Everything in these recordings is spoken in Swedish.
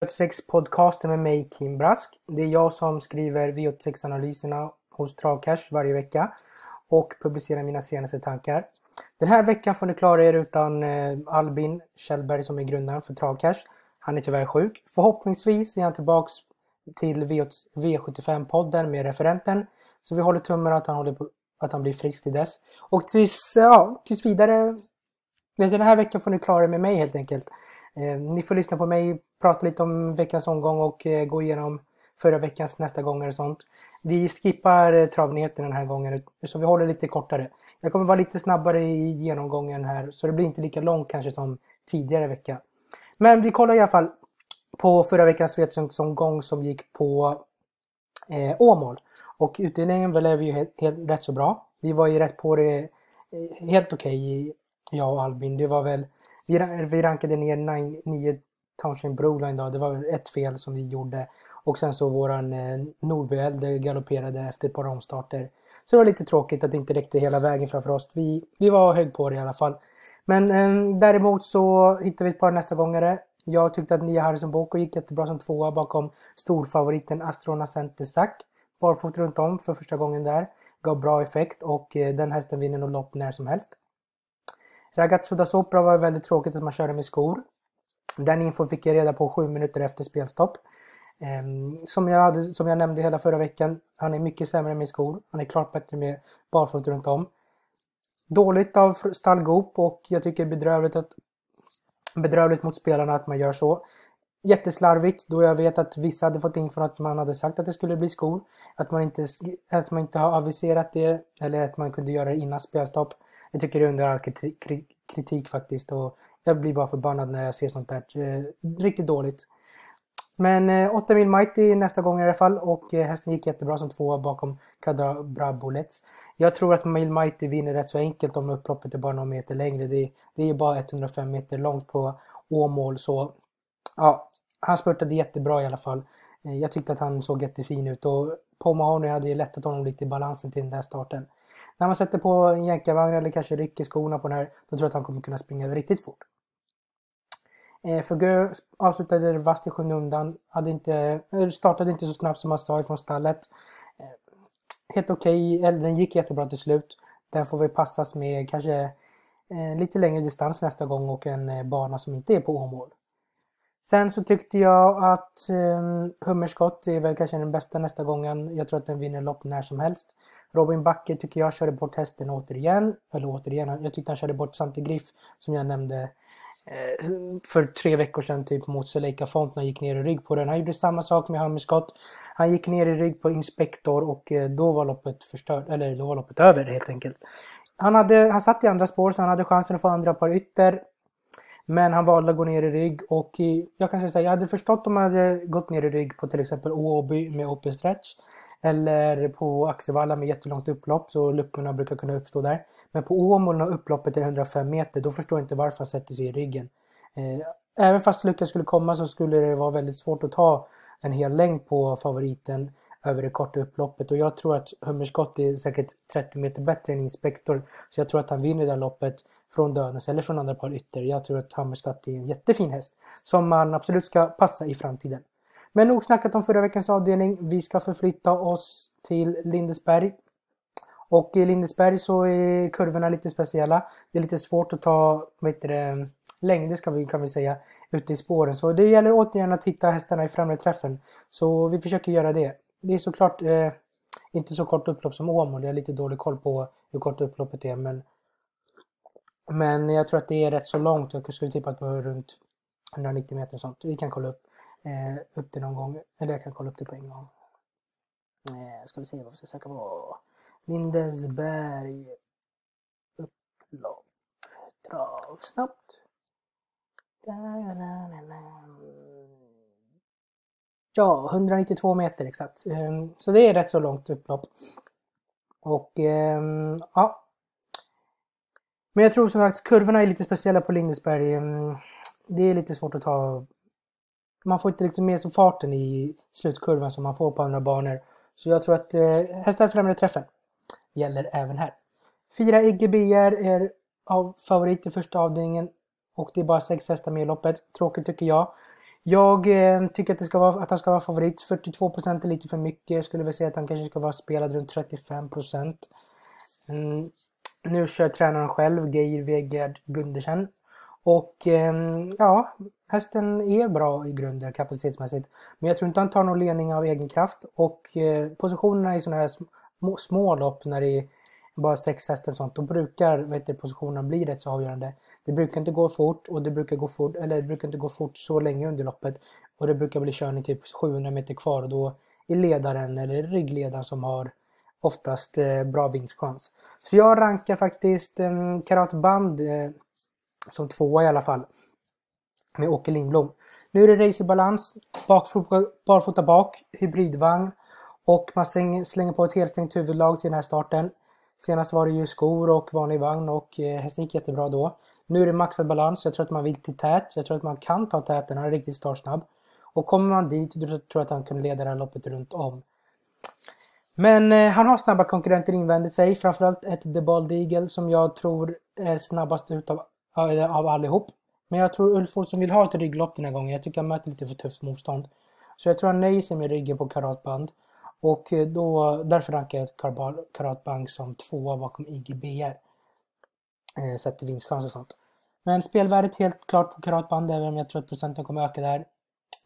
V86-podcasten med mig Kim Brask. Det är jag som skriver V86-analyserna hos Travcash varje vecka och publicerar mina senaste tankar. Den här veckan får ni klara er utan eh, Albin Kjellberg som är grundaren för Travcash. Han är tyvärr sjuk. Förhoppningsvis är han tillbaks till V75-podden med referenten. Så vi håller tummarna att han, håller på, att han blir frisk till dess. Och tills, ja, tills vidare. Den här veckan får ni klara er med mig helt enkelt. Eh, ni får lyssna på mig, prata lite om veckans omgång och eh, gå igenom förra veckans nästa gånger och sånt. Vi skippar eh, travnyheter den här gången så vi håller lite kortare. Jag kommer vara lite snabbare i genomgången här så det blir inte lika långt kanske som tidigare vecka. Men vi kollar i alla fall på förra veckans svetsomgång som gick på eh, Åmål. Och utdelningen blev ju helt, helt, rätt så bra. Vi var ju rätt på det eh, helt okej, okay, jag och Albin. Det var väl, vi, vi rankade ner 9 Townshend Broline då. Det var ett fel som vi gjorde. Och sen så våran eh, Nordbyälde galopperade efter ett par omstarter. Så det var lite tråkigt att det inte räckte hela vägen framför oss. Vi, vi var hög på det i alla fall. Men eh, däremot så hittade vi ett par nästa gångare. Jag tyckte att Nia Harrison Boko gick jättebra som tvåa bakom storfavoriten Astrona Center Sack. Barfot runt om för första gången där. Gav bra effekt och eh, den hästen vinner nog lopp när som helst. Ragazzo da Sopra var väldigt tråkigt att man körde med skor. Den infon fick jag reda på sju minuter efter spelstopp. Ehm, som jag, hade, som jag nämnde hela förra veckan, han är mycket sämre med skor. Han är klart bättre med barfota runt om. Dåligt av stallgop och jag tycker bedrövligt, att, bedrövligt mot spelarna att man gör så. Jätteslarvigt då jag vet att vissa hade fått in från att man hade sagt att det skulle bli skor. Att man inte, att man inte har aviserat det eller att man kunde göra det innan spelstopp. Jag tycker det är under all kritik faktiskt och jag blir bara förbannad när jag ser sånt där. Eh, riktigt dåligt. Men eh, 8 mil Mighty nästa gång i alla fall och eh, hästen gick jättebra som tvåa bakom Kadabra Bullets. Jag tror att Mil Mighty vinner rätt så enkelt om upploppet är bara några meter längre. Det, det är ju bara 105 meter långt på Åmål så ja, han spurtade jättebra i alla fall. Jag tyckte att han såg jättefin ut och Pomahony hade ju lättat honom lite i balansen till den där starten. När man sätter på en jänkarvagn eller kanske rycker skorna på den här, då tror jag att han kommer kunna springa riktigt fort. Eh, Fugur avslutade vasst i sjunde Hade inte, eh, startade inte så snabbt som man sa ifrån stallet. Eh, helt okej, okay. den gick jättebra till slut. Den får vi passas med kanske eh, lite längre distans nästa gång och en eh, bana som inte är på Åmål. Sen så tyckte jag att um, Hummerskott är väl kanske den bästa nästa gången. Jag tror att den vinner lopp när som helst. Robin Backe tycker jag körde bort hästen återigen. Eller återigen, jag tyckte han körde bort Sante Griff som jag nämnde eh, för tre veckor sedan typ mot Seleka Font när han gick ner i rygg på den. Han gjorde samma sak med Hummerskott. Han gick ner i rygg på Inspektor och eh, då var loppet förstört, eller då var loppet över helt enkelt. Han, hade, han satt i andra spår så han hade chansen att få andra par ytter. Men han valde att gå ner i rygg och jag kan säga jag hade förstått om han hade gått ner i rygg på till exempel Åby med open stretch. Eller på Axevalla med jättelångt upplopp så luckorna brukar kunna uppstå där. Men på Åmål när upploppet är 105 meter då förstår jag inte varför han sätter sig i ryggen. Eh, även fast luckan skulle komma så skulle det vara väldigt svårt att ta en hel längd på favoriten över det korta upploppet och jag tror att Hummerskott är säkert 30 meter bättre än Inspektor. Så jag tror att han vinner det här loppet från Dönes eller från andra par ytter. Jag tror att Hummerskott är en jättefin häst som man absolut ska passa i framtiden. Men nog snackat om förra veckans avdelning. Vi ska förflytta oss till Lindesberg. Och i Lindesberg så är kurvorna lite speciella. Det är lite svårt att ta vad heter det, längder ska vi, kan vi säga ute i spåren. Så det gäller återigen att hitta hästarna i främre träffen. Så vi försöker göra det. Det är såklart eh, inte så kort upplopp som Åmål. Jag har lite dålig koll på hur kort upploppet är. Men, men jag tror att det är rätt så långt. Jag skulle tippa på runt 190 meter och sånt. Vi kan kolla upp eh, upp det någon gång. Eller jag kan kolla upp det på en gång. Eh, ska vi se vad vi ska söka på. Lindesberg. Upplopp. Trav snabbt. Ja, 192 meter exakt. Ehm, så det är rätt så långt upplopp. Och ehm, ja. Men jag tror som sagt kurvorna är lite speciella på Lindesberg. Ehm, det är lite svårt att ta man får inte liksom med sig farten i slutkurvan som man får på andra banor. Så jag tror att eh, hästar främre träffen gäller även här. Fyra IGBR är favorit i första avdelningen och det är bara sex hästar med i loppet. Tråkigt tycker jag. Jag eh, tycker att, det ska vara, att han ska vara favorit. 42% är lite för mycket. Jag skulle väl säga att han kanske ska vara spelad runt 35%. Mm. Nu kör tränaren själv, Geir Vegard Gundersen. Och eh, ja, hästen är bra i grunden kapacitetsmässigt. Men jag tror inte han tar någon ledning av egen kraft. Och eh, positionerna i sådana här små, små lopp när det är bara sex hästar och sånt, då brukar vet du, positionerna bli rätt så avgörande. Det brukar inte gå fort och det brukar gå fort, eller det brukar inte gå fort så länge under loppet. Och det brukar bli körning typ 700 meter kvar och då är ledaren eller ryggledaren som har oftast eh, bra vinstchans. Så jag rankar faktiskt eh, Karat Band eh, som tvåa i alla fall. Med Åke Lindblom. Nu är det race i balans, barfota bak, hybridvagn och man slänger på ett helstängt huvudlag till den här starten. Senast var det ju skor och vanlig vagn och eh, hästen gick jättebra då. Nu är det maxad balans. Jag tror att man vill till tät. Jag tror att man kan ta täten. Han är riktigt startsnabb. Och kommer man dit, då tror jag att han kan leda det här loppet runt om. Men eh, han har snabba konkurrenter invändigt sig. Framförallt ett The Bald Eagle som jag tror är snabbast utav av, eh, av allihop. Men jag tror Ulf Olsson vill ha ett rygglopp den här gången. Jag tycker han möter lite för tufft motstånd. Så jag tror han nöjer sig med ryggen på karatband. Och eh, då, därför rankar jag karatband som tvåa bakom IGBR. Eh, sett till vinstchans och sånt. Men spelvärdet helt klart på karatband, även om jag tror att procenten kommer öka där.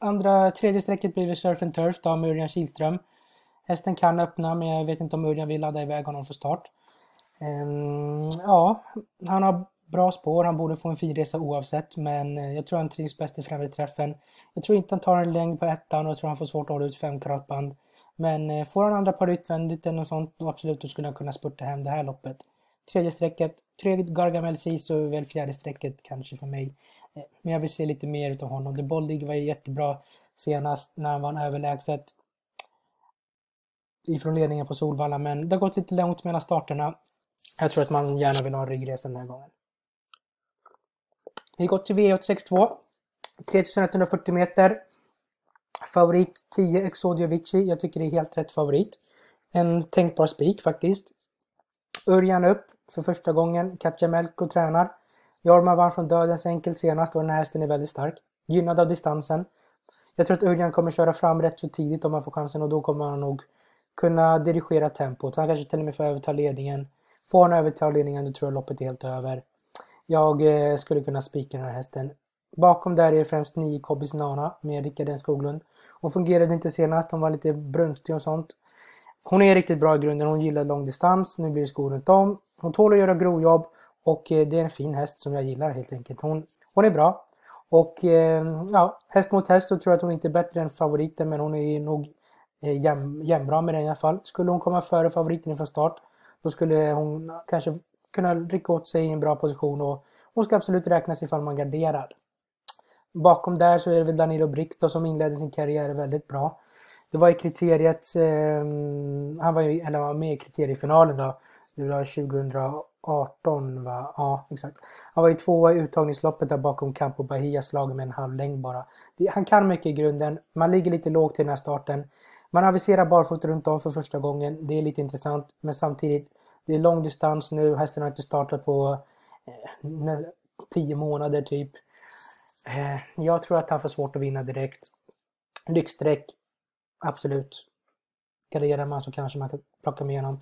Andra, tredje strecket blir Surf and Turf då med Örjan Kihlström. Hästen kan öppna, men jag vet inte om Örjan vill ladda iväg honom för start. Um, ja, han har bra spår. Han borde få en fin resa oavsett, men eh, jag tror han trivs bäst i främre träffen. Jag tror inte han tar en längd på ettan och jag tror han får svårt att hålla ut fem karatband. Men eh, får han andra par utvändigt eller något sånt, då absolut, då skulle han kunna spurta hem det här loppet. Tredje strecket, tre Gargamel Sisu är väl fjärde strecket kanske för mig. Eh, men jag vill se lite mer utav honom. The Boldig var ju jättebra senast när han vann överlägset ifrån ledningen på Solvalla, men det har gått lite långt mellan starterna. Jag tror att man gärna vill ha en ryggresa den här gången. Vi går till V862. 3140 meter. Favorit 10 Exodio Vici. Jag tycker det är helt rätt favorit. En tänkbar spik faktiskt. Örjan upp för första gången. Katja Melko tränar. Jorma vann från Dödens enkel senast och den här hästen är väldigt stark. Gynnad av distansen. Jag tror att Örjan kommer köra fram rätt så tidigt om han får chansen och då kommer han nog kunna dirigera tempot. Han kanske till och med får överta ledningen. Får han överta ledningen då tror jag loppet är helt över. Jag eh, skulle kunna spika den här hästen. Bakom där är främst 9 Kobbis Nana med Rickard N Skoglund. Hon fungerade inte senast, hon var lite brunstig och sånt. Hon är riktigt bra i grunden, hon gillar långdistans, nu blir det skor runt om. Hon tål att göra grovjobb och eh, det är en fin häst som jag gillar helt enkelt. Hon, hon är bra. Och eh, ja, häst mot häst så tror jag att hon inte är bättre än favoriten men hon är nog eh, jäm, jämnbra med den i alla fall. Skulle hon komma före favoriten från start då skulle hon kanske kunna rycka åt sig i en bra position och hon ska absolut räknas ifall man garderar. Bakom där så är det väl Danilo Brick då, som inledde sin karriär väldigt bra. Det var i kriteriet, eh, han var ju, eller var med i kriteriefinalen då. Det var 2018 va? Ja, exakt. Han var ju tvåa i uttagningsloppet där bakom Campo Bahia slagen med en halv längd bara. Han kan mycket i grunden. Man ligger lite lågt i den här starten. Man aviserar barfota runt om för första gången. Det är lite intressant. Men samtidigt, det är lång distans nu. Hästen har inte startat på eh, 10 månader typ. Eh, jag tror att han får svårt att vinna direkt. Lyxstreck, absolut. Garderar man så kanske man kan plocka med honom.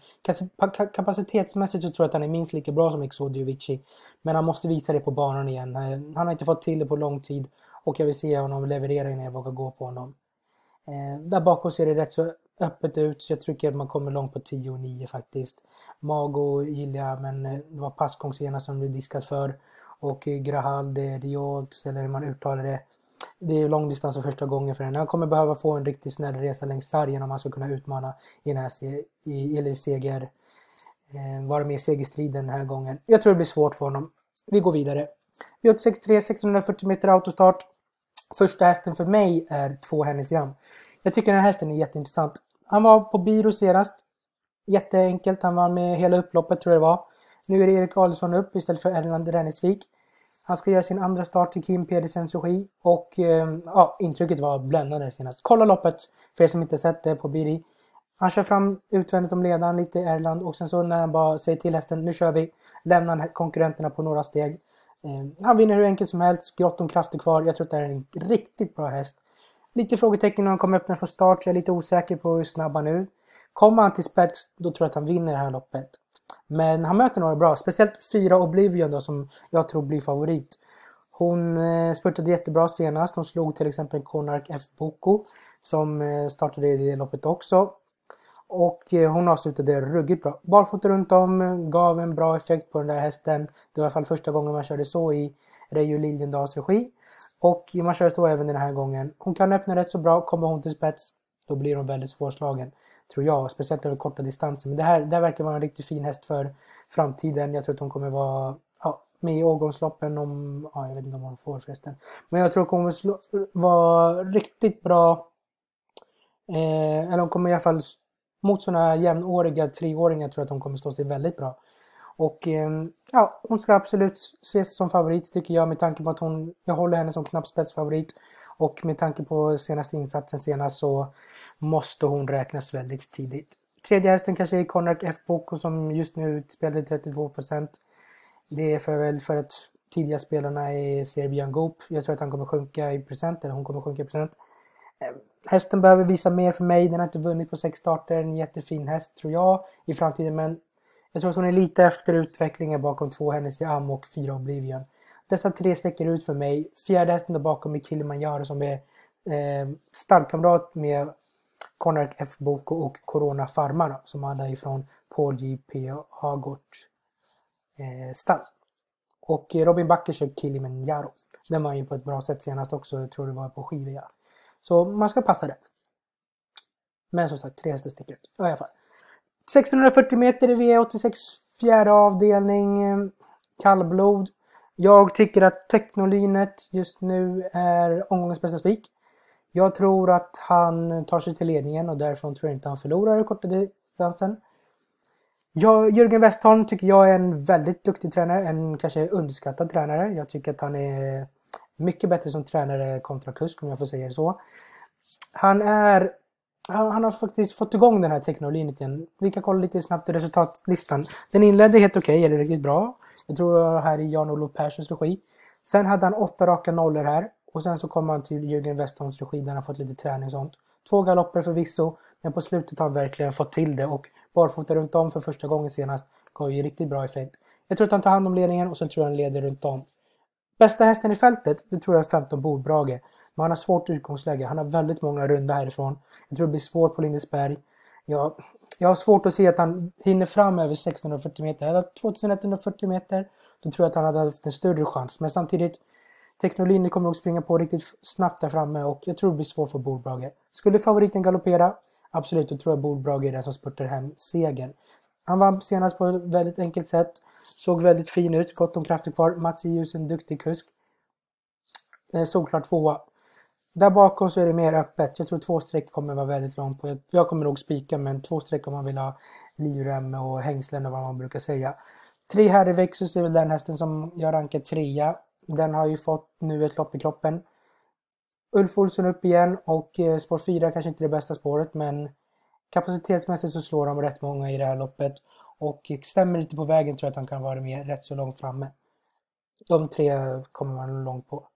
Kapacitetsmässigt så tror jag att han är minst lika bra som Exodiovici. Men han måste visa det på banan igen. Han har inte fått till det på lång tid. Och jag vill se honom leverera innan jag vågar gå på honom. Eh, där bakom ser det rätt så öppet ut. Jag tycker att man kommer långt på 10 och 9 faktiskt. Mago gillar jag men eh, det var passgång senast som blev diskat för. Och Grahal de Riolts, eller hur man uttalar det. Det är långdistans för första gången för henne. Han kommer behöva få en riktigt snäll resa längs sargen om han ska kunna utmana i den här se i, eller seger, eh, vara med i segerstriden den här gången. Jag tror det blir svårt för honom. Vi går vidare. V863 640 meter autostart. Första hästen för mig är två Hennesgram. Jag tycker den här hästen är jätteintressant. Han var på byrå senast. Jätteenkelt. Han var med hela upploppet tror jag det var. Nu är det Erik Adelsson upp istället för Erland Rennesvik. Han ska göra sin andra start i Kim Pedersens regi och eh, ja, intrycket var bländande senast. Kolla loppet för er som inte sett det på Biri. Han kör fram utvändigt om ledaren lite i Erland och sen så när han bara säger till hästen nu kör vi. Lämnar konkurrenterna på några steg. Eh, han vinner hur enkelt som helst, grått om krafter kvar. Jag tror att det är en riktigt bra häst. Lite frågetecken när han kommer öppna från start, så jag är lite osäker på hur snabb han är. Kommer han till spets, då tror jag att han vinner det här loppet. Men han möter några bra, speciellt fyra Oblivion då som jag tror blir favorit. Hon eh, spurtade jättebra senast. Hon slog till exempel Konark F. Boko som eh, startade i det loppet också. Och eh, hon avslutade ruggigt bra. Barfota runt om, gav en bra effekt på den där hästen. Det var i alla fall första gången man körde så i Reijo Liljendals regi. Och man kör så även den här gången. Hon kan öppna rätt så bra. Kommer hon till spets, då blir hon väldigt svårslagen. Tror jag, speciellt över korta distanser. Men det här, det här verkar vara en riktigt fin häst för framtiden. Jag tror att hon kommer vara ja, med i årgångsloppen om, ja, jag vet inte om hon får förresten. Men jag tror att hon kommer vara riktigt bra. Eh, eller hon kommer i alla fall mot sådana jämnåriga treåringar tror jag att hon kommer stå sig väldigt bra. Och ehm, ja, hon ska absolut ses som favorit tycker jag med tanke på att hon, jag håller henne som knapp spetsfavorit. Och med tanke på senaste insatsen senast så måste hon räknas väldigt tidigt. Tredje hästen kanske är Konrak F. Boko som just nu spelade 32% Det är för, väl för att tidiga spelarna är Serbian Goop. Jag tror att han kommer sjunka i procent, eller hon kommer sjunka i procent. Ehm, hästen behöver visa mer för mig. Den har inte vunnit på sex starter. En jättefin häst tror jag i framtiden. Men jag tror att hon är lite efter utvecklingen bakom två Hennessy Am och fyra Oblivion. Dessa tre sticker ut för mig. Fjärde hästen där bakom är Kilimanjaro som är eh, stallkamrat med Konrad F. Boko och Corona Farmarna som alla är från Paul J.P. Hagort eh, stall. Och Robin Backer kör Kilimanjaro. Den var ju på ett bra sätt senast också. Jag tror det var på skivor. Så man ska passa det. Men som sagt, tre hästar sticker ut. I alla fall. 1640 meter i V86 fjärde avdelning. Eh, kallblod. Jag tycker att Technolinet just nu är omgångens bästa spik. Jag tror att han tar sig till ledningen och därifrån tror jag inte han förlorar korta distansen. Jag, Jörgen Westholm tycker jag är en väldigt duktig tränare, en kanske underskattad tränare. Jag tycker att han är mycket bättre som tränare kontra kusk om jag får säga det så. Han är han, han har faktiskt fått igång den här teknologin Vi kan kolla lite snabbt i resultatlistan. Den inledde helt okej, okay, eller riktigt bra. Jag tror här i Jan-Olof Perssons regi. Sen hade han åtta raka nollor här. Och sen så kom han till Jürgen Westholms regi där han har fått lite träning och sånt. Två galopper förvisso, men på slutet har han verkligen fått till det och barfota runt om för första gången senast gav ju riktigt bra effekt. Jag tror att han tar hand om ledningen och sen tror jag han leder runt om. Bästa hästen i fältet, det tror jag är 15 Bordbrage. Men han har svårt utgångsläge. Han har väldigt många runda härifrån. Jag tror det blir svårt på Lindesberg. Jag, jag har svårt att se att han hinner fram över 1640 meter. Hade 2140 meter, då tror jag att han hade haft en större chans. Men samtidigt, Technolini kommer nog springa på riktigt snabbt där framme och jag tror det blir svårt för Bolbrage. Skulle favoriten galoppera, absolut, då tror jag Bolbrage är den som spurtar hem segern. Han vann senast på ett väldigt enkelt sätt. Såg väldigt fin ut, gott om krafter kvar. Mats Ius en duktig kusk. Eh, solklart tvåa. Där bakom så är det mer öppet. Jag tror två streck kommer vara väldigt långt på. Jag kommer nog spika men två streck om man vill ha livrem och hängslen och vad man brukar säga. Tre här i Vexus är väl den hästen som jag rankar trea. Den har ju fått nu ett lopp i kroppen. Ulf Olsson upp igen och eh, spår 4 kanske inte är det bästa spåret men kapacitetsmässigt så slår de rätt många i det här loppet. Och stämmer lite på vägen tror jag att han kan vara med rätt så långt framme. De tre kommer man långt på.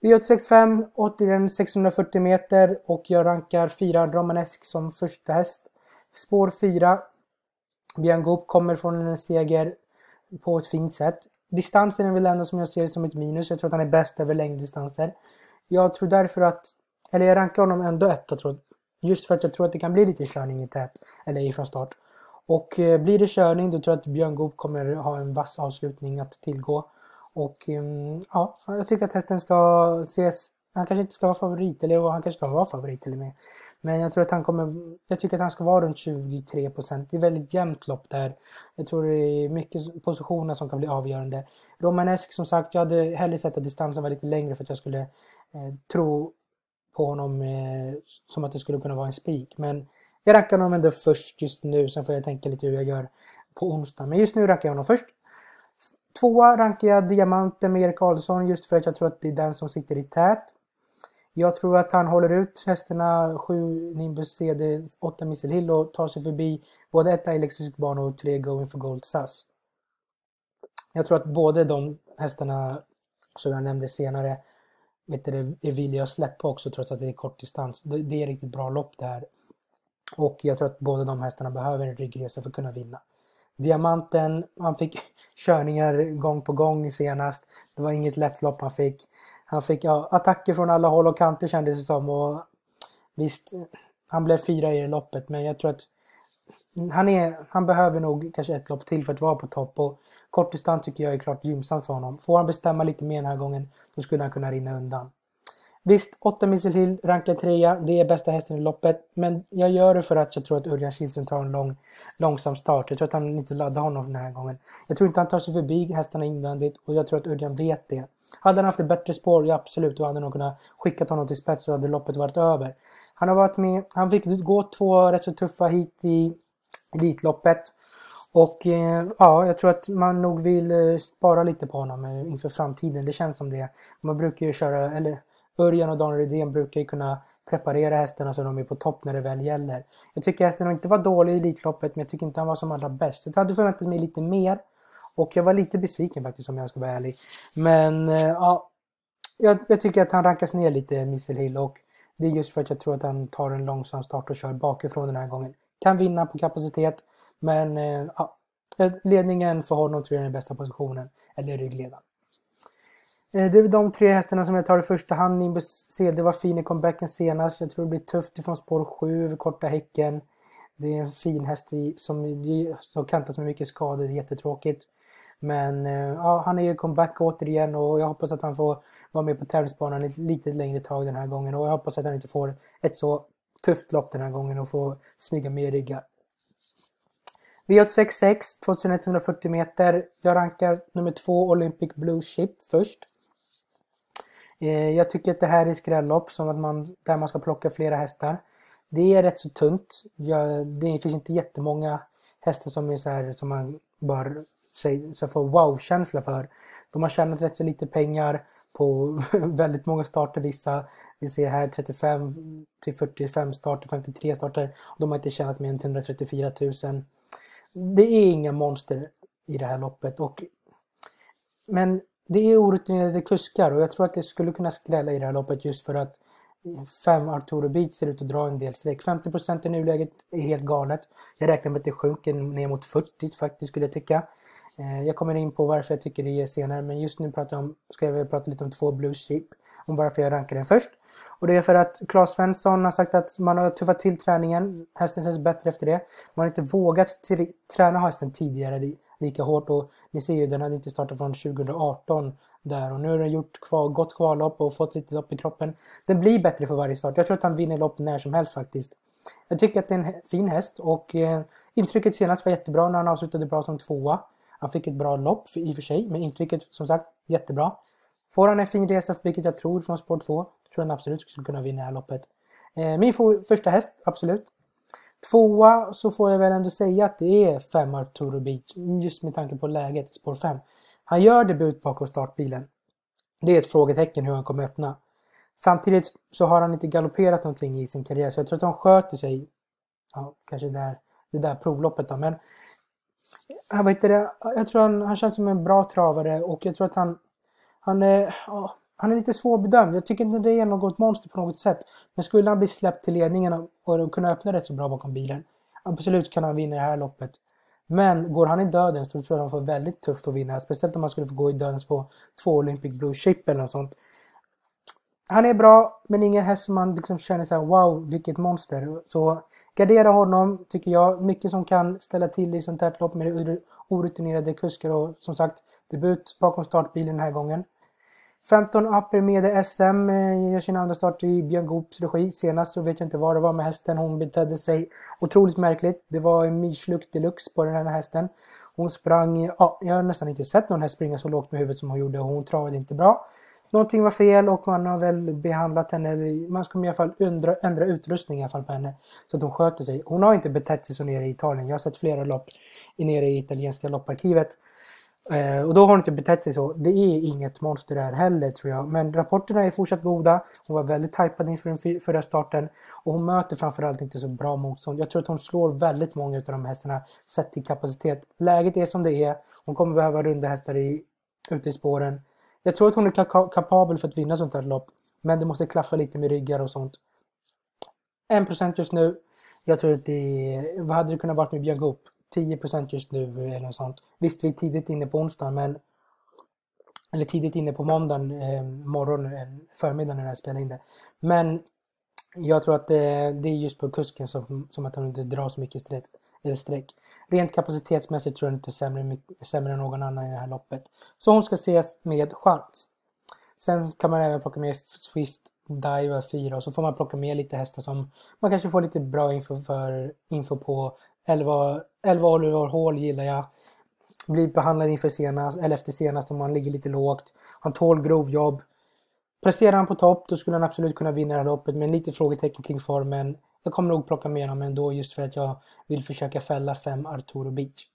V865, återigen 640 meter och jag rankar 4 Romanesk som första häst. Spår 4. Björn Goop kommer från en seger på ett fint sätt. Distansen är väl ändå som jag ser det som ett minus. Jag tror att han är bäst över längddistanser. Jag tror därför att, eller jag rankar honom ändå etta tror Just för att jag tror att det kan bli lite körning i tät, eller ifrån start. Och eh, blir det körning då tror jag att Björn Goop kommer ha en vass avslutning att tillgå. Och ehm, ja, jag tycker att hästen ska ses, han kanske inte ska vara favorit, eller han kanske ska vara favorit till och med. Men jag tror att han kommer, jag tycker att han ska vara runt 23% Det är väldigt jämnt lopp där. Jag tror det är mycket positioner som kan bli avgörande. Romanesk som sagt, jag hade hellre sett att distansen var lite längre för att jag skulle eh, tro på honom eh, som att det skulle kunna vara en spik. Men jag rankar honom ändå först just nu, sen får jag tänka lite hur jag gör på onsdag. Men just nu rankar jag honom först. Tvåa rankar jag Diamanten med Erik Karlsson just för att jag tror att det är den som sitter i tät. Jag tror att han håller ut hästarna 7 Nimbus CD, 8 Missile Hill och tar sig förbi både 1 Elektrisk Barn och 3 Going for Gold SAS. Jag tror att både de hästarna som jag nämnde senare, vet du, är villiga att släppa också trots att det är kort distans. Det, det är riktigt bra lopp där. Och jag tror att båda de hästarna behöver en ryggresa för att kunna vinna. Diamanten, han fick körningar gång på gång senast. Det var inget lätt lopp han fick. Han fick ja, attacker från alla håll och kanter kändes det som. Och visst, han blev fyra i det loppet men jag tror att han, är, han behöver nog kanske ett lopp till för att vara på topp. Och kortdistans tycker jag är klart gynnsamt för honom. Får han bestämma lite mer den här gången, då skulle han kunna rinna undan. Visst, 8 Missile Hill rankar trea. Det är bästa hästen i loppet. Men jag gör det för att jag tror att Örjan Kihlström tar en lång, långsam start. Jag tror att han inte laddar honom den här gången. Jag tror inte han tar sig förbi hästarna invändigt och jag tror att Örjan vet det. Hade han haft ett bättre spår, ja absolut, då hade han nog kunnat skicka honom till spets och hade loppet varit över. Han har varit med, han fick gå två rätt så tuffa hit i Elitloppet. Och eh, ja, jag tror att man nog vill eh, spara lite på honom eh, inför framtiden. Det känns som det. Man brukar ju köra, eller Örjan och Daniel Rydén brukar ju kunna preparera hästarna så de är på topp när det väl gäller. Jag tycker hästen inte var dålig i Elitloppet men jag tycker inte han var som allra bäst. Jag hade förväntat mig lite mer. Och jag var lite besviken faktiskt om jag ska vara ärlig. Men eh, ja, jag, jag tycker att han rankas ner lite, Missile Hill. Och det är just för att jag tror att han tar en långsam start och kör bakifrån den här gången. Kan vinna på kapacitet. Men eh, ja, eh, ledningen för honom tror jag är den bästa positionen. Eller ryggledaren. Det är de tre hästarna som jag tar i första hand. Nimbus CD var fin i comebacken senast. Jag tror det blir tufft ifrån spår 7 över korta häcken. Det är en fin häst som, som kantas med mycket skador. Det är jättetråkigt. Men eh, ja, han är ju comeback återigen och jag hoppas att han får vara med på tävlingsbanan ett lite längre tag den här gången. Och jag hoppas att han inte får ett så tufft lopp den här gången och får smyga med ryggar. V866 2140 meter. Jag rankar nummer två Olympic Blue Ship först. Eh, jag tycker att det här är skrällopp som att man, där man ska plocka flera hästar. Det är rätt så tunt. Jag, det finns inte jättemånga hästar som är så här som man bör så få wow-känsla för. De har tjänat rätt så lite pengar på väldigt många starter vissa. Vi ser här 35 till 45 starter, 53 starter. De har inte tjänat mer än 134 000. Det är inga monster i det här loppet. Och, men det är orutinerade kuskar och jag tror att det skulle kunna skrälla i det här loppet just för att fem Arturo Beach ser ut att dra en del streck. 50% i nuläget är helt galet. Jag räknar med att det sjunker ner mot 40 faktiskt skulle jag tycka. Eh, jag kommer in på varför jag tycker det är senare men just nu pratar jag om, ska jag prata lite om två Blue Sheep. Om varför jag rankar den först. Och det är för att Claes Svensson har sagt att man har tuffat till träningen. Hästen känns bättre efter det. Man har inte vågat träna hästen tidigare lika hårt och ni ser ju den hade inte startat från 2018 där och nu har den gjort kvar, gott kvallopp och fått lite lopp i kroppen. Den blir bättre för varje start. Jag tror att han vinner lopp när som helst faktiskt. Jag tycker att det är en fin häst och eh, intrycket senast var jättebra när han avslutade bra som tvåa. Han fick ett bra lopp i och för sig, men intrycket som sagt jättebra. Får han en fin resa, vilket jag tror, från spår 2, tror jag han absolut skulle kunna vinna det här loppet. Eh, min första häst, absolut. Tvåa så får jag väl ändå säga att det är fem Arturo Beach, just med tanke på läget, spår 5. Han gör debut bakom startbilen. Det är ett frågetecken hur han kommer öppna. Samtidigt så har han inte galopperat någonting i sin karriär, så jag tror att han sköter sig. Ja, kanske där, det där provloppet då, men jag, vet det, jag tror han, han känns som en bra travare och jag tror att han, han är, han är lite svårbedömd. Jag tycker inte det är något monster på något sätt. Men skulle han bli släppt till ledningen och kunna öppna rätt så bra bakom bilen. Absolut kan han vinna det här loppet. Men går han i döden så tror jag han får väldigt tufft att vinna. Speciellt om han skulle få gå i dödens på två Olympic Blue Chip eller något sånt. Han är bra, men ingen häst som man liksom känner så här, wow, vilket monster. Så gardera honom, tycker jag. Mycket som kan ställa till i sånt här lopp med orutinerade kuskar och som sagt, debut bakom startbilen den här gången. 15 Upper med SM eh, gör sin andra start i Björn Goops regi. Senast så vet jag inte vad det var med hästen. Hon betedde sig otroligt märkligt. Det var en myrsluk deluxe på den här hästen. Hon sprang, ja, jag har nästan inte sett någon häst springa så lågt med huvudet som hon gjorde och hon travade inte bra. Någonting var fel och man har väl behandlat henne, man ska i alla fall ändra, ändra utrustning i alla fall på henne. Så att hon sköter sig. Hon har inte betett sig så nere i Italien. Jag har sett flera lopp nere i italienska lopparkivet. Eh, och då har hon inte betett sig så. Det är inget monster där heller tror jag. Men rapporterna är fortsatt goda. Hon var väldigt tajpad inför den förra starten. Och hon möter framförallt inte så bra motstånd. Jag tror att hon slår väldigt många av de hästarna sett till kapacitet. Läget är som det är. Hon kommer behöva runda hästar i, ute i spåren. Jag tror att hon är ka- kapabel för att vinna sånt här lopp. Men det måste klaffa lite med ryggar och sånt. 1% just nu. Jag tror att det... Vad hade det kunnat vara med Björn Goop? 10% just nu eller något sånt. Visst, vi är tidigt inne på onsdagen, men... Eller tidigt inne på måndagen, eh, morgon, eh, förmiddagen när jag spelar in det. Men jag tror att det, det är just på kusken som, som att han inte drar så mycket streck. Eller streck. Rent kapacitetsmässigt tror jag inte sämre, sämre än någon annan i det här loppet. Så hon ska ses med chans. Sen kan man även plocka med Swift Diver 4 och så får man plocka med lite hästar som man kanske får lite bra info, för, info på. 11, 11 Oliver Hall gillar jag. Blir behandlad inför senast, eller efter senast om man ligger lite lågt. Han tål grovjobb. Presterar han på topp då skulle han absolut kunna vinna det här loppet men lite frågetecken kring formen. Jag kommer nog plocka med honom ändå just för att jag vill försöka fälla 5 Arturo Beach.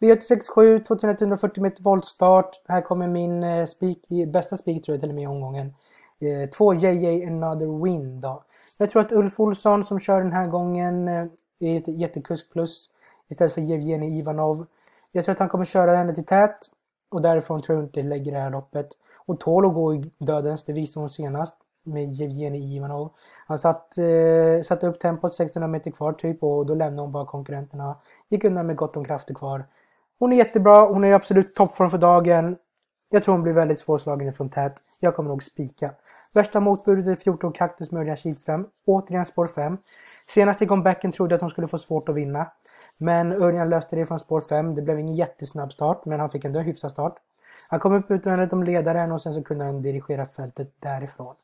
V867 2140 meter voltstart. Här kommer min eh, spik, bästa spik tror jag till och med i omgången. Eh, två JJ Another Win då. Jag tror att Ulf Olsson som kör den här gången eh, är ett jättekusk plus istället för Jevgenij Ivanov. Jag tror att han kommer köra henne till tät och därifrån tror jag inte lägger det här loppet. Och tål att gå i dödens, det visade hon senast med Jevgenij Ivanov. Han satt, eh, satte upp tempot 600 meter kvar typ och då lämnade hon bara konkurrenterna. Gick undan med gott om krafter kvar. Hon är jättebra, hon är absolut toppform för dagen. Jag tror hon blir väldigt svårslagen ifrån tät. Jag kommer nog spika. Värsta motbudet är 14 Kaktus med Örjan Kihlström. Återigen spår 5. Senast i comebacken trodde jag att hon skulle få svårt att vinna. Men Örjan löste det från spår 5. Det blev ingen jättesnabb start, men han fick ändå en hyfsad start. Han kom upp utvändigt om ledaren och sen så kunde han dirigera fältet därifrån.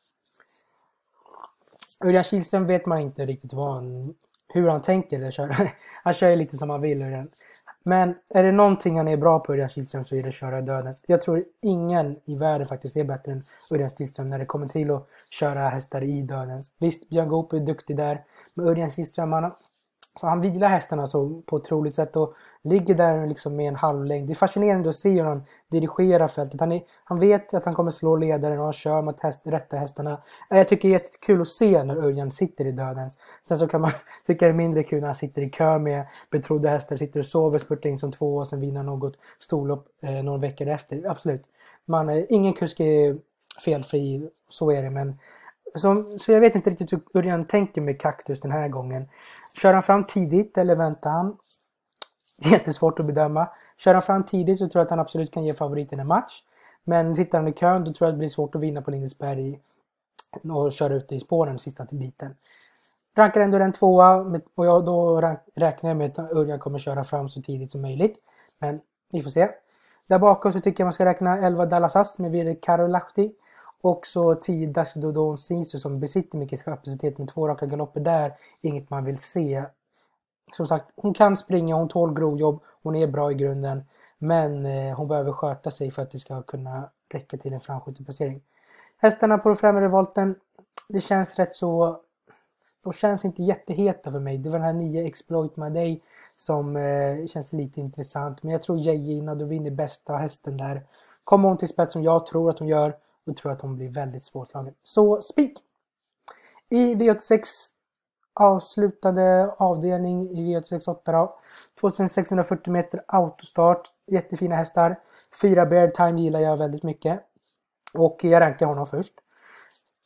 Örjan Kihlström vet man inte riktigt vad han, hur han tänker köra. Han kör ju lite som han vill. Men är det någonting han är bra på, Örjan Kihlström, så är det att köra dödens. Jag tror ingen i världen faktiskt är bättre än Örjan Kihlström när det kommer till att köra hästar i dödens. Visst, Björn Goop är duktig där, men Örjan Kihlström, han, så han vilar hästarna så på ett otroligt sätt och ligger där liksom med en halvlängd. Det är fascinerande att se hur han dirigerar fältet. Han, är, han vet att han kommer slå ledaren och han kör mot häst, rätta hästarna. Eh, jag tycker det är jättekul att se när Örjan sitter i dödens. Sen så kan man tycka det är mindre kul när han sitter i kö med betrodda hästar, sitter och sover, spurtar in som två och sen vinner något storlopp eh, några veckor efter. Absolut. Man, eh, ingen kusk är felfri, så är det men så, så jag vet inte riktigt hur Örjan tänker med Kaktus den här gången. Kör han fram tidigt eller väntar han? Jättesvårt att bedöma. Kör han fram tidigt så tror jag att han absolut kan ge favoriten en match. Men sitter han i kön då tror jag att det blir svårt att vinna på Lindesberg och köra ut i spåren sista till biten. Rankar ändå den tvåa och jag, då räknar jag med att Örjan kommer köra fram så tidigt som möjligt. Men vi får se. Där bakom så tycker jag man ska räkna 11 Dallasas med Vire Karolahti. Också 10 Dash Dodon Sisu som besitter mycket kapacitet med två raka galopper där. Inget man vill se. Som sagt, hon kan springa, hon tål grovjobb, hon är bra i grunden. Men eh, hon behöver sköta sig för att det ska kunna räcka till en framskjuten placering. Hästarna på den främre volten, det känns rätt så... De känns inte jätteheta för mig. Det var den här nya Exploit My Day som eh, känns lite intressant. Men jag tror Jejina, du vinner bästa hästen där. Kommer hon till spets som jag tror att hon gör då tror jag att hon blir väldigt svårslagen. Så spik! I V86 avslutade avdelning i V868 då. 2640 meter autostart. Jättefina hästar. Fyra Bear Time gillar jag väldigt mycket. Och jag rankar honom först.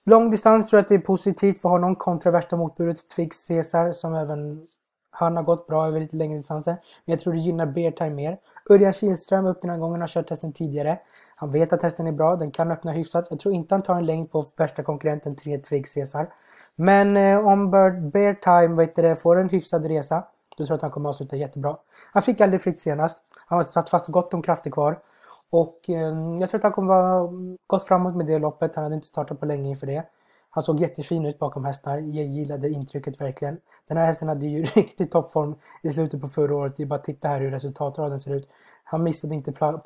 Lång distans tror jag att det är positivt för honom kontra värsta motbudet Twix Caesar som även han har gått bra över lite längre distanser. Men jag tror det gynnar Bear Time mer. Örjan Kihlström upp den här gången har kört hästen tidigare. Han vet att hästen är bra, den kan öppna hyfsat. Jag tror inte han tar en längd på värsta konkurrenten 3 Twig Caesar. Men eh, om Bird Bear Time vet det, får en hyfsad resa, då tror jag att han kommer att avsluta jättebra. Han fick aldrig fritt senast. Han har satt fast gott om krafter kvar. Och eh, jag tror att han kommer att mm, gått framåt med det loppet. Han hade inte startat på länge inför det. Han såg jättefin ut bakom hästar. Jag gillade intrycket verkligen. Den här hästen hade ju riktigt toppform i slutet på förra året. Det är bara att titta här hur resultatraden ser ut. Han missade inte pall,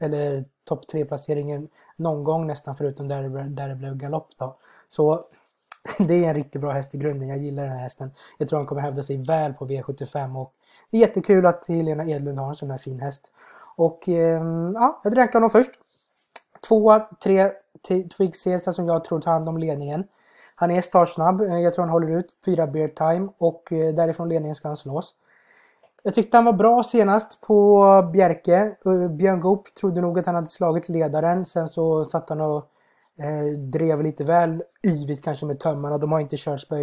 eller topp 3-placeringen någon gång nästan förutom där, där det blev galopp då. Så det är en riktigt bra häst i grunden. Jag gillar den här hästen. Jag tror han kommer hävda sig väl på V75 och det är jättekul att Helena Edlund har en sån här fin häst. Och ehm, ja, jag rankar honom först. Tvåa, tre, Twig Caesar som jag tror tar hand om ledningen. Han är startsnabb. Jag tror han håller ut fyra beer time och eh, därifrån ledningen ska han slås. Jag tyckte han var bra senast på Bjerke. Eh, Björn Goop trodde nog att han hade slagit ledaren. Sen så satt han och eh, drev lite väl yvigt kanske med tömmarna. De har inte kört spö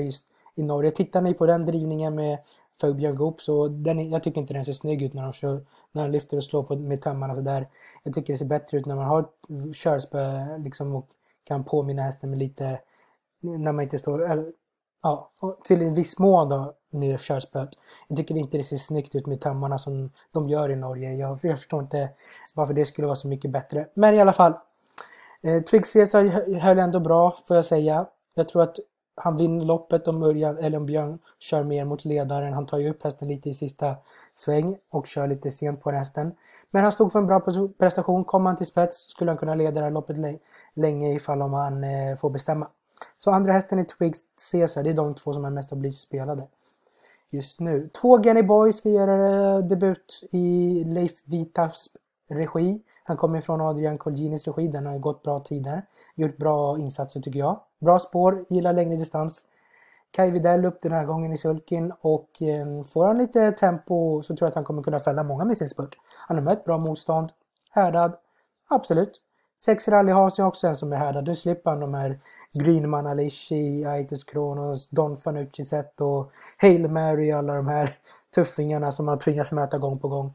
i Norge. Tittar ni på den drivningen med för Björn Goop så den, jag tycker inte den ser snygg ut när de kör, när de lyfter och slår på, med tömmarna sådär. Jag tycker det ser bättre ut när man har körspö liksom och kan påminna hästen med lite, när man inte står, eller, ja, till en viss mån då med körspöet. Jag tycker inte det ser snyggt ut med tömmarna som de gör i Norge. Jag, jag förstår inte varför det skulle vara så mycket bättre. Men i alla fall. Eh, Twig Caesar höll ändå bra får jag säga. Jag tror att han vinner loppet om Örjan, eller om Björn kör mer mot ledaren. Han tar ju upp hästen lite i sista sväng och kör lite sent på hästen. Men han stod för en bra prestation. Kom han till spets skulle han kunna leda det här loppet länge ifall om han eh, får bestämma. Så andra hästen är Twigs Caesar. Det är de två som är mest blivit spelade just nu. Två Genny Boy ska göra eh, debut i Leif Vitas regi. Han kommer från Adrian Colginis regi. Den har gått bra tider. Gjort bra insatser tycker jag. Bra spår, gillar längre distans. Kai Widell upp den här gången i sulken och eh, får han lite tempo så tror jag att han kommer kunna fälla många med sin spurt. Han har mött bra motstånd. Härdad. Absolut. Sex rally har sig också en som är härdad. Du slipper han de här Greenman Alishi, Aitus Kronos, Don Fanucci Set och Hail Mary alla de här tuffingarna som han tvingas möta gång på gång.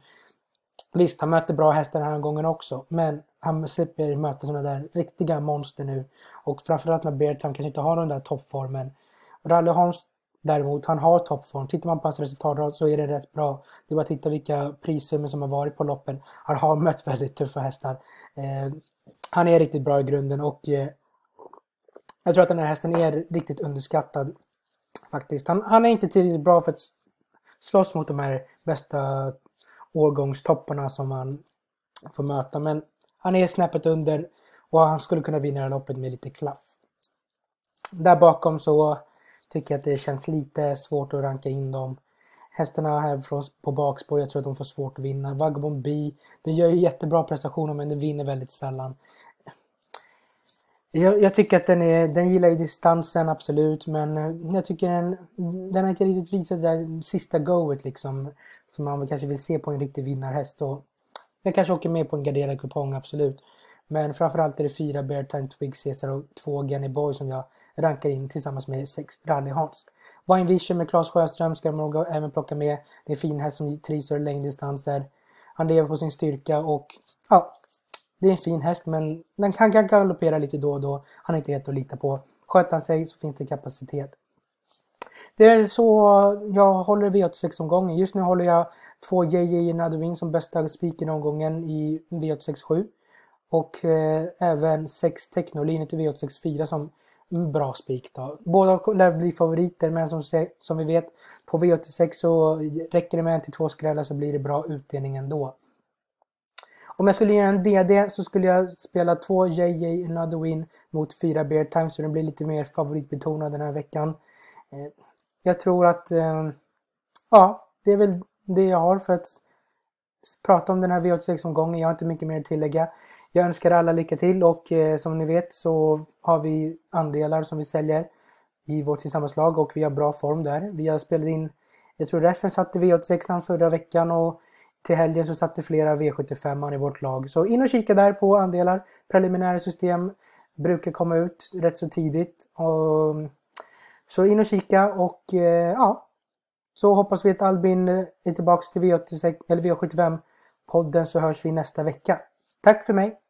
Visst, han möter bra hästar den här gången också, men han slipper möta sådana där riktiga monster nu. Och framförallt när Beartown kanske inte har den där toppformen. Rally Holmes däremot, han har toppform. Tittar man på hans resultatrad så är det rätt bra. Det är bara att titta vilka prissummor som har varit på loppen. Han har mött väldigt tuffa hästar. Eh, han är riktigt bra i grunden och eh, jag tror att den här hästen är riktigt underskattad. Faktiskt. Han, han är inte tillräckligt bra för att slåss mot de här bästa årgångstopparna som han får möta. Men han är snäppet under och han skulle kunna vinna det här loppet med lite klaff. Där bakom så tycker jag att det känns lite svårt att ranka in dem. Hästarna här från, på bakspår, jag tror att de får svårt att vinna. Vagabond B, den gör ju jättebra prestationer men den vinner väldigt sällan. Jag, jag, tycker att den, är, den gillar ju distansen absolut men eh, jag tycker den, den har inte riktigt visat det där sista goet liksom. Som man kanske vill se på en riktig vinnarhäst. Och jag kanske åker med på en garderad kupong absolut. Men framförallt är det fyra Beartime Twig Caesar och två Genny Boy som jag rankar in tillsammans med sex Rally Hans. Wine Vision med Claes Sjöström ska man nog även plocka med. Det är en fin häst som trivs över längddistanser. Han lever på sin styrka och ja, det är en fin häst men den kan, kan galoppera lite då och då. Han är inte helt att lita på. Sköter han sig så finns det kapacitet. Det är så jag håller V86-omgången. Just nu håller jag två JJ Nadovin som bästa spiken omgången i V867. Och eh, även sex Technolinet i V864 som bra spik. Båda lär bli favoriter men som, som vi vet på V86 så räcker det med en till två skrällar så blir det bra utdelning ändå. Om jag skulle göra en DD så skulle jag spela två JJ Another Win mot fyra Bear Times så den blir lite mer favoritbetonad den här veckan. Eh, jag tror att, eh, ja, det är väl det jag har för att prata om den här V86-omgången. Jag har inte mycket mer att tillägga. Jag önskar alla lycka till och eh, som ni vet så har vi andelar som vi säljer i vårt tillsammanslag och vi har bra form där. Vi har spelat in, jag tror Reffen satte V86 förra veckan och till helgen så satte flera V75 i vårt lag. Så in och kika där på andelar. Preliminära system brukar komma ut rätt så tidigt. Och, så in och kika och eh, ja. Så hoppas vi att Albin är tillbaks till V86 eller V75 podden så hörs vi nästa vecka. Tack för mig!